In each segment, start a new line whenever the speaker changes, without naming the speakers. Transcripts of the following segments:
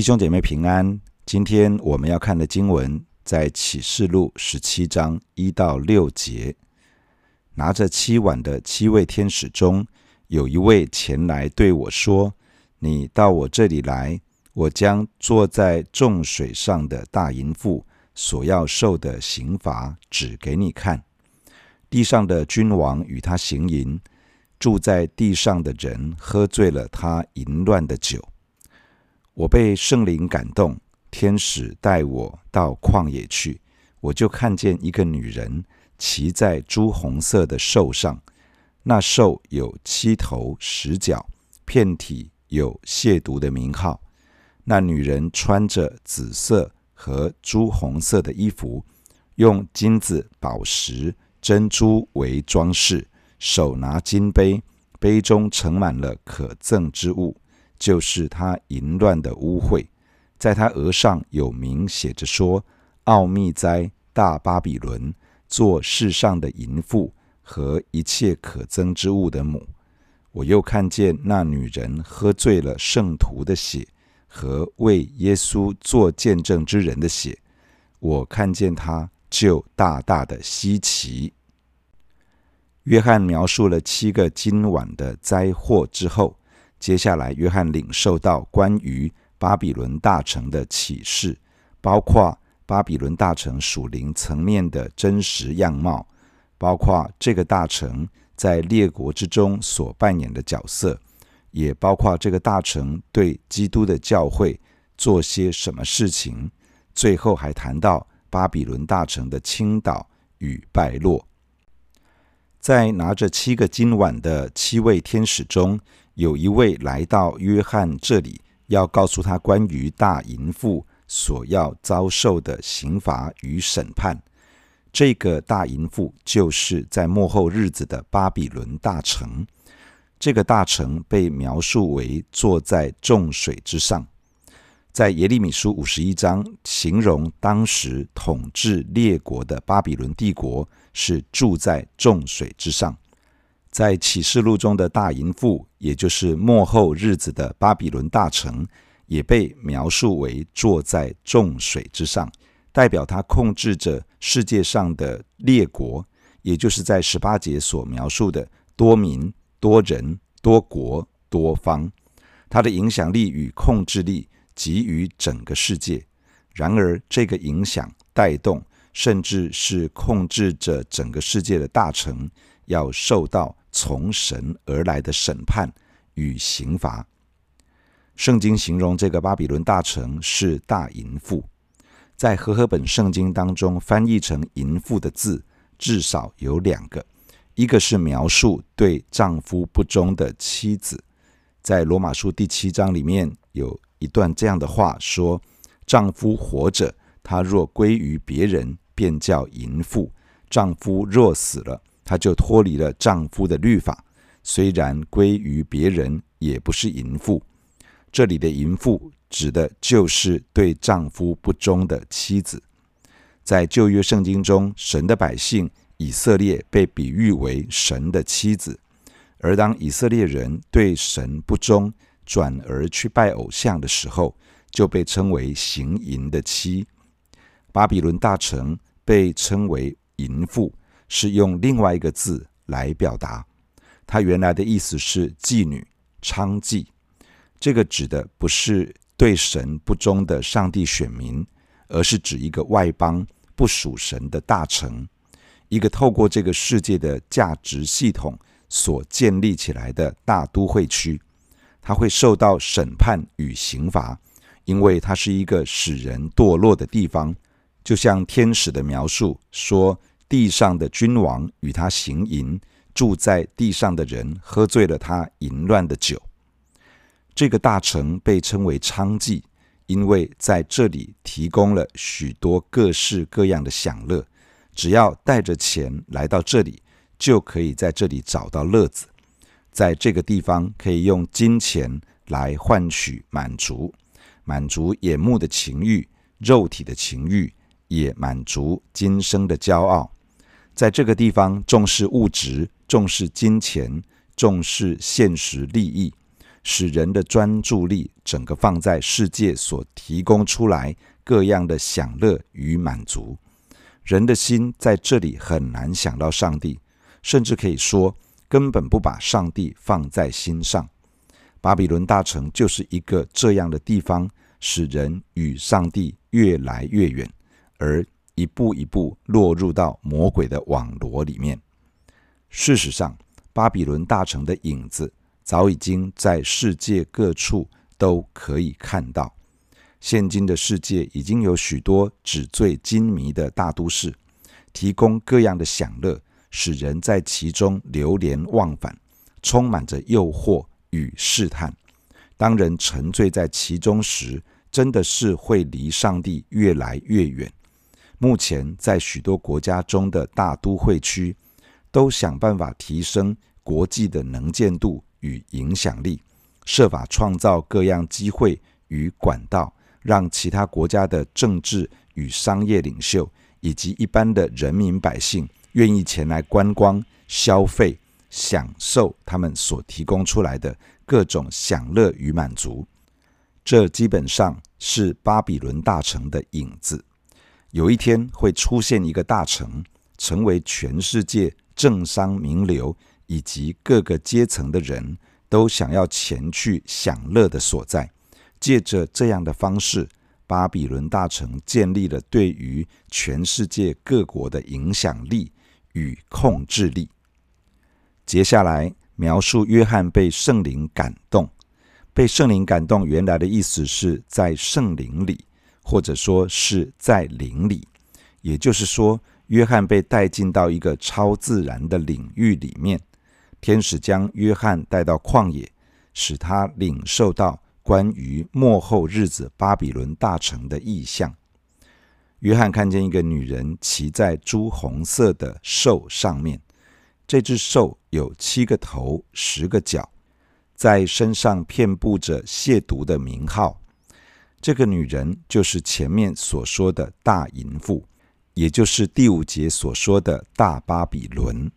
弟兄姐妹平安。今天我们要看的经文在启示录十七章一到六节。拿着七碗的七位天使中，有一位前来对我说：“你到我这里来，我将坐在众水上的大淫妇所要受的刑罚指给你看。地上的君王与他行淫，住在地上的人喝醉了他淫乱的酒。”我被圣灵感动，天使带我到旷野去，我就看见一个女人骑在朱红色的兽上，那兽有七头十脚，遍体有亵渎的名号。那女人穿着紫色和朱红色的衣服，用金子、宝石、珍珠为装饰，手拿金杯，杯中盛满了可憎之物。就是他淫乱的污秽，在他额上有名写着说：“奥秘哉，大巴比伦，做世上的淫妇和一切可憎之物的母。”我又看见那女人喝醉了圣徒的血和为耶稣做见证之人的血，我看见她就大大的稀奇。约翰描述了七个今晚的灾祸之后。接下来，约翰领受到关于巴比伦大城的启示，包括巴比伦大城属灵层面的真实样貌，包括这个大城在列国之中所扮演的角色，也包括这个大城对基督的教会做些什么事情。最后还谈到巴比伦大城的倾倒与败落。在拿着七个金碗的七位天使中，有一位来到约翰这里，要告诉他关于大淫妇所要遭受的刑罚与审判。这个大淫妇就是在幕后日子的巴比伦大城。这个大城被描述为坐在众水之上，在耶利米书五十一章形容当时统治列国的巴比伦帝国是住在众水之上。在启示录中的大淫妇，也就是末后日子的巴比伦大城，也被描述为坐在众水之上，代表他控制着世界上的列国，也就是在十八节所描述的多民、多人、多国、多方。他的影响力与控制力给予整个世界。然而，这个影响带动，甚至是控制着整个世界的大城，要受到。从神而来的审判与刑罚。圣经形容这个巴比伦大城是大淫妇，在和合本圣经当中翻译成“淫妇”的字至少有两个，一个是描述对丈夫不忠的妻子，在罗马书第七章里面有一段这样的话说：“丈夫活着，他若归于别人，便叫淫妇；丈夫若死了。”她就脱离了丈夫的律法，虽然归于别人，也不是淫妇。这里的淫妇指的就是对丈夫不忠的妻子。在旧约圣经中，神的百姓以色列被比喻为神的妻子，而当以色列人对神不忠，转而去拜偶像的时候，就被称为行淫的妻。巴比伦大城被称为淫妇。是用另外一个字来表达，它原来的意思是妓女、娼妓。这个指的不是对神不忠的上帝选民，而是指一个外邦不属神的大城，一个透过这个世界的价值系统所建立起来的大都会区。它会受到审判与刑罚，因为它是一个使人堕落的地方，就像天使的描述说。地上的君王与他行淫，住在地上的人喝醉了他淫乱的酒。这个大城被称为娼妓，因为在这里提供了许多各式各样的享乐。只要带着钱来到这里，就可以在这里找到乐子。在这个地方，可以用金钱来换取满足，满足眼目的情欲、肉体的情欲，也满足今生的骄傲。在这个地方，重视物质，重视金钱，重视现实利益，使人的专注力整个放在世界所提供出来各样的享乐与满足，人的心在这里很难想到上帝，甚至可以说根本不把上帝放在心上。巴比伦大城就是一个这样的地方，使人与上帝越来越远，而一步一步落入到魔鬼的网罗里面。事实上，巴比伦大城的影子早已经在世界各处都可以看到。现今的世界已经有许多纸醉金迷的大都市，提供各样的享乐，使人在其中流连忘返，充满着诱惑与试探。当人沉醉在其中时，真的是会离上帝越来越远。目前，在许多国家中的大都会区，都想办法提升国际的能见度与影响力，设法创造各样机会与管道。让其他国家的政治与商业领袖，以及一般的人民百姓，愿意前来观光、消费、享受他们所提供出来的各种享乐与满足。这基本上是巴比伦大城的影子。有一天会出现一个大城，成为全世界政商名流以及各个阶层的人都想要前去享乐的所在。借着这样的方式，巴比伦大城建立了对于全世界各国的影响力与控制力。接下来描述约翰被圣灵感动，被圣灵感动原来的意思是在圣灵里，或者说是在灵里，也就是说，约翰被带进到一个超自然的领域里面，天使将约翰带到旷野，使他领受到。关于末后日子巴比伦大城的异象，约翰看见一个女人骑在朱红色的兽上面，这只兽有七个头、十个脚，在身上遍布着亵渎的名号。这个女人就是前面所说的大淫妇，也就是第五节所说的大巴比伦，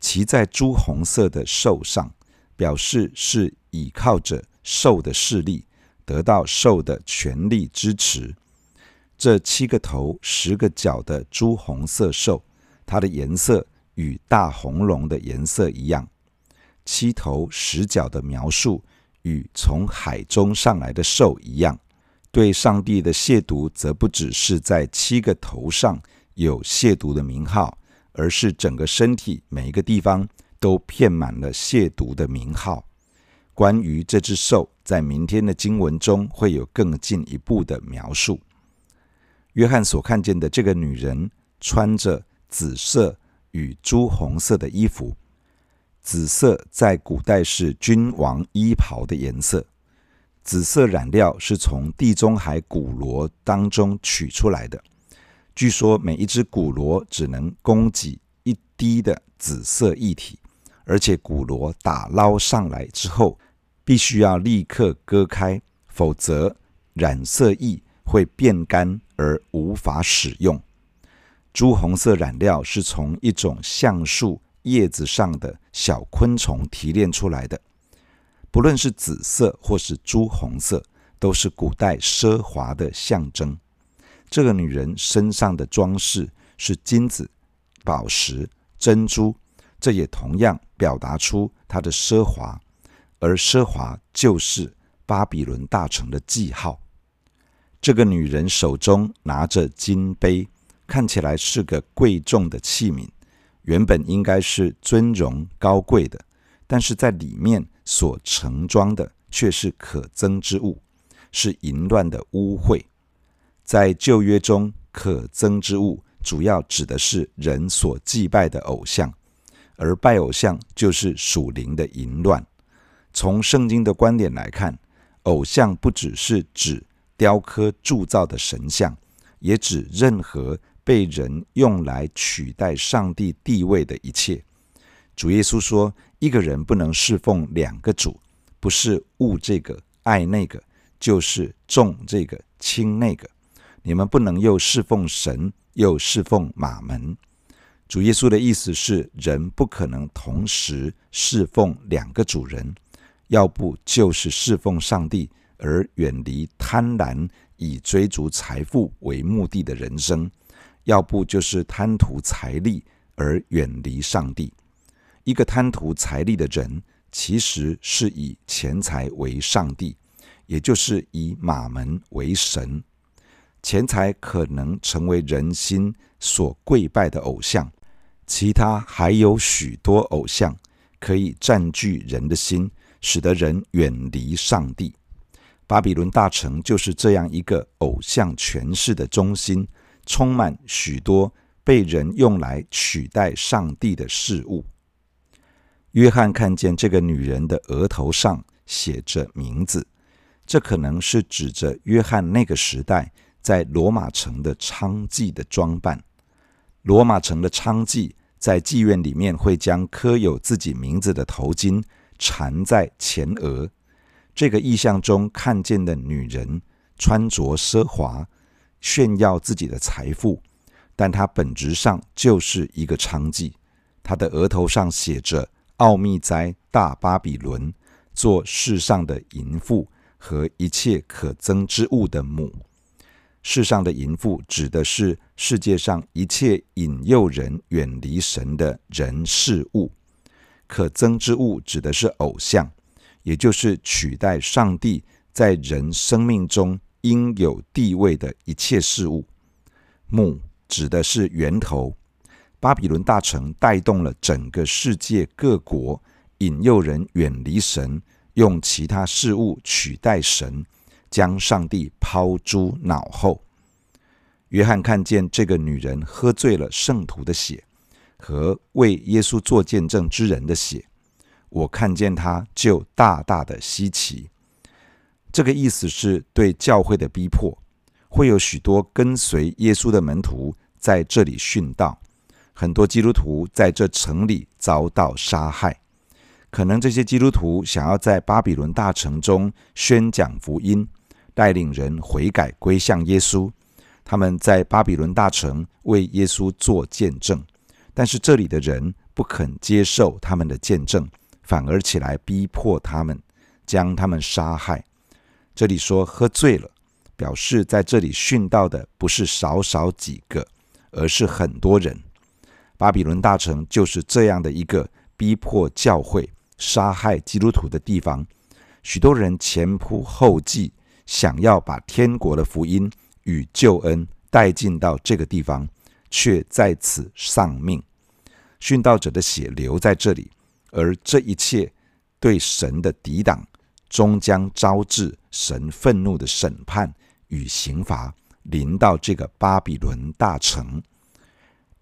骑在朱红色的兽上，表示是倚靠着。兽的势力得到兽的权力支持。这七个头、十个角的朱红色兽，它的颜色与大红龙的颜色一样。七头十角的描述与从海中上来的兽一样。对上帝的亵渎，则不只是在七个头上有亵渎的名号，而是整个身体每一个地方都遍满了亵渎的名号。关于这只兽，在明天的经文中会有更进一步的描述。约翰所看见的这个女人穿着紫色与朱红色的衣服，紫色在古代是君王衣袍的颜色。紫色染料是从地中海古螺当中取出来的，据说每一只古螺只能供给一滴的紫色液体。而且古螺打捞上来之后，必须要立刻割开，否则染色液会变干而无法使用。朱红色染料是从一种橡树叶子上的小昆虫提炼出来的。不论是紫色或是朱红色，都是古代奢华的象征。这个女人身上的装饰是金子、宝石、珍珠。这也同样表达出她的奢华，而奢华就是巴比伦大城的记号。这个女人手中拿着金杯，看起来是个贵重的器皿，原本应该是尊荣高贵的，但是在里面所盛装的却是可憎之物，是淫乱的污秽。在旧约中，可憎之物主要指的是人所祭拜的偶像。而拜偶像就是属灵的淫乱。从圣经的观点来看，偶像不只是指雕刻铸造的神像，也指任何被人用来取代上帝地位的一切。主耶稣说，一个人不能侍奉两个主，不是恶这个爱那个，就是重这个轻那个。你们不能又侍奉神，又侍奉玛门。主耶稣的意思是，人不可能同时侍奉两个主人，要不就是侍奉上帝而远离贪婪，以追逐财富为目的的人生；要不就是贪图财力而远离上帝。一个贪图财力的人，其实是以钱财为上帝，也就是以马门为神。钱财可能成为人心所跪拜的偶像，其他还有许多偶像可以占据人的心，使得人远离上帝。巴比伦大城就是这样一个偶像权势的中心，充满许多被人用来取代上帝的事物。约翰看见这个女人的额头上写着名字，这可能是指着约翰那个时代。在罗马城的娼妓的装扮，罗马城的娼妓在妓院里面会将刻有自己名字的头巾缠在前额。这个意象中看见的女人穿着奢华，炫耀自己的财富，但她本质上就是一个娼妓。她的额头上写着“奥秘哉大巴比伦，做世上的淫妇和一切可憎之物的母”。世上的淫妇指的是世界上一切引诱人远离神的人事物，可憎之物指的是偶像，也就是取代上帝在人生命中应有地位的一切事物。母指的是源头，巴比伦大城带动了整个世界各国，引诱人远离神，用其他事物取代神。将上帝抛诸脑后。约翰看见这个女人喝醉了圣徒的血和为耶稣做见证之人的血，我看见他就大大的稀奇。这个意思是对教会的逼迫，会有许多跟随耶稣的门徒在这里殉道，很多基督徒在这城里遭到杀害。可能这些基督徒想要在巴比伦大城中宣讲福音。带领人悔改归向耶稣，他们在巴比伦大城为耶稣做见证，但是这里的人不肯接受他们的见证，反而起来逼迫他们，将他们杀害。这里说喝醉了，表示在这里殉道的不是少少几个，而是很多人。巴比伦大城就是这样的一个逼迫教会、杀害基督徒的地方，许多人前仆后继。想要把天国的福音与救恩带进到这个地方，却在此丧命。殉道者的血流在这里，而这一切对神的抵挡，终将招致神愤怒的审判与刑罚，临到这个巴比伦大城。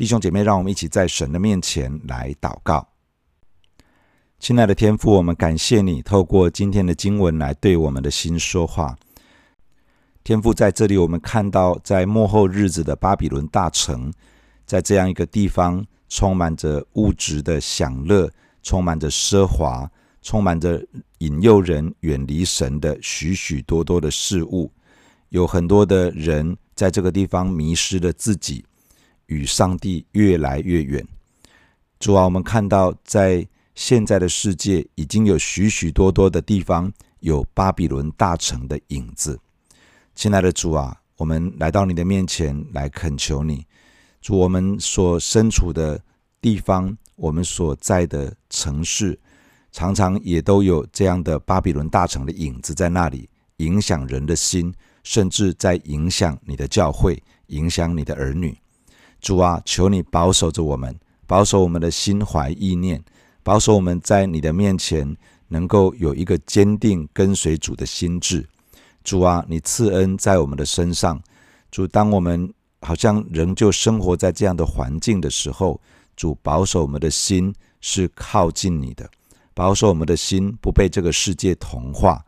弟兄姐妹，让我们一起在神的面前来祷告。亲爱的天父，我们感谢你透过今天的经文来对我们的心说话。天父在这里，我们看到在幕后日子的巴比伦大城，在这样一个地方，充满着物质的享乐，充满着奢华，充满着引诱人远离神的许许多多的事物。有很多的人在这个地方迷失了自己，与上帝越来越远。主啊，我们看到在现在的世界，已经有许许多多的地方有巴比伦大城的影子。亲爱的主啊，我们来到你的面前来恳求你，主，我们所身处的地方，我们所在的城市，常常也都有这样的巴比伦大城的影子在那里，影响人的心，甚至在影响你的教会，影响你的儿女。主啊，求你保守着我们，保守我们的心怀意念，保守我们在你的面前能够有一个坚定跟随主的心志。主啊，你赐恩在我们的身上。主，当我们好像仍旧生活在这样的环境的时候，主保守我们的心是靠近你的，保守我们的心不被这个世界同化，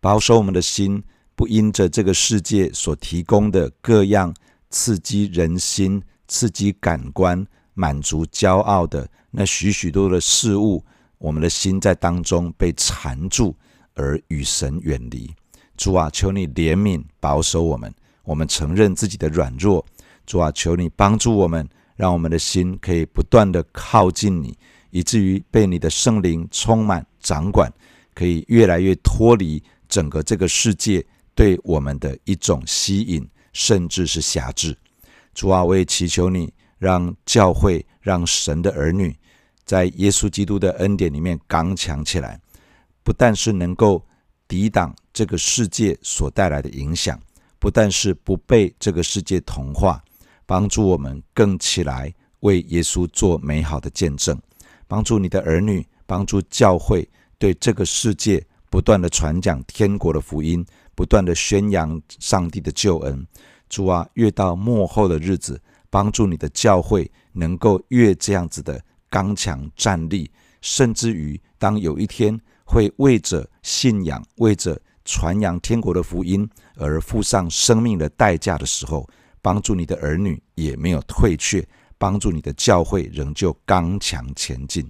保守我们的心不因着这个世界所提供的各样刺激人心、刺激感官、满足骄傲的那许许多的事物，我们的心在当中被缠住，而与神远离。主啊，求你怜悯保守我们。我们承认自己的软弱。主啊，求你帮助我们，让我们的心可以不断地靠近你，以至于被你的圣灵充满掌管，可以越来越脱离整个这个世界对我们的一种吸引，甚至是辖制。主啊，我也祈求你，让教会、让神的儿女，在耶稣基督的恩典里面刚强起来，不但是能够抵挡这个世界所带来的影响，不但是不被这个世界同化，帮助我们更起来为耶稣做美好的见证，帮助你的儿女，帮助教会对这个世界不断的传讲天国的福音，不断的宣扬上帝的救恩。主啊，越到末后的日子，帮助你的教会能够越这样子的刚强站立，甚至于当有一天会为着信仰、为着传扬天国的福音而付上生命的代价的时候，帮助你的儿女也没有退却，帮助你的教会仍旧刚强前进。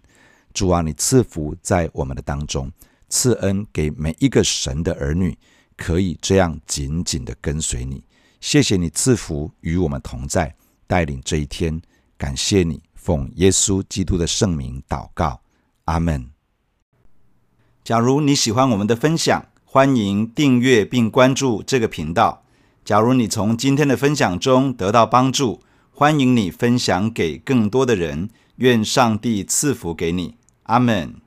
主啊，你赐福在我们的当中，赐恩给每一个神的儿女，可以这样紧紧的跟随你。谢谢你赐福与我们同在，带领这一天。感谢你，奉耶稣基督的圣名祷告，阿门。假如你喜欢我们的分享，欢迎订阅并关注这个频道。假如你从今天的分享中得到帮助，欢迎你分享给更多的人。愿上帝赐福给你，阿门。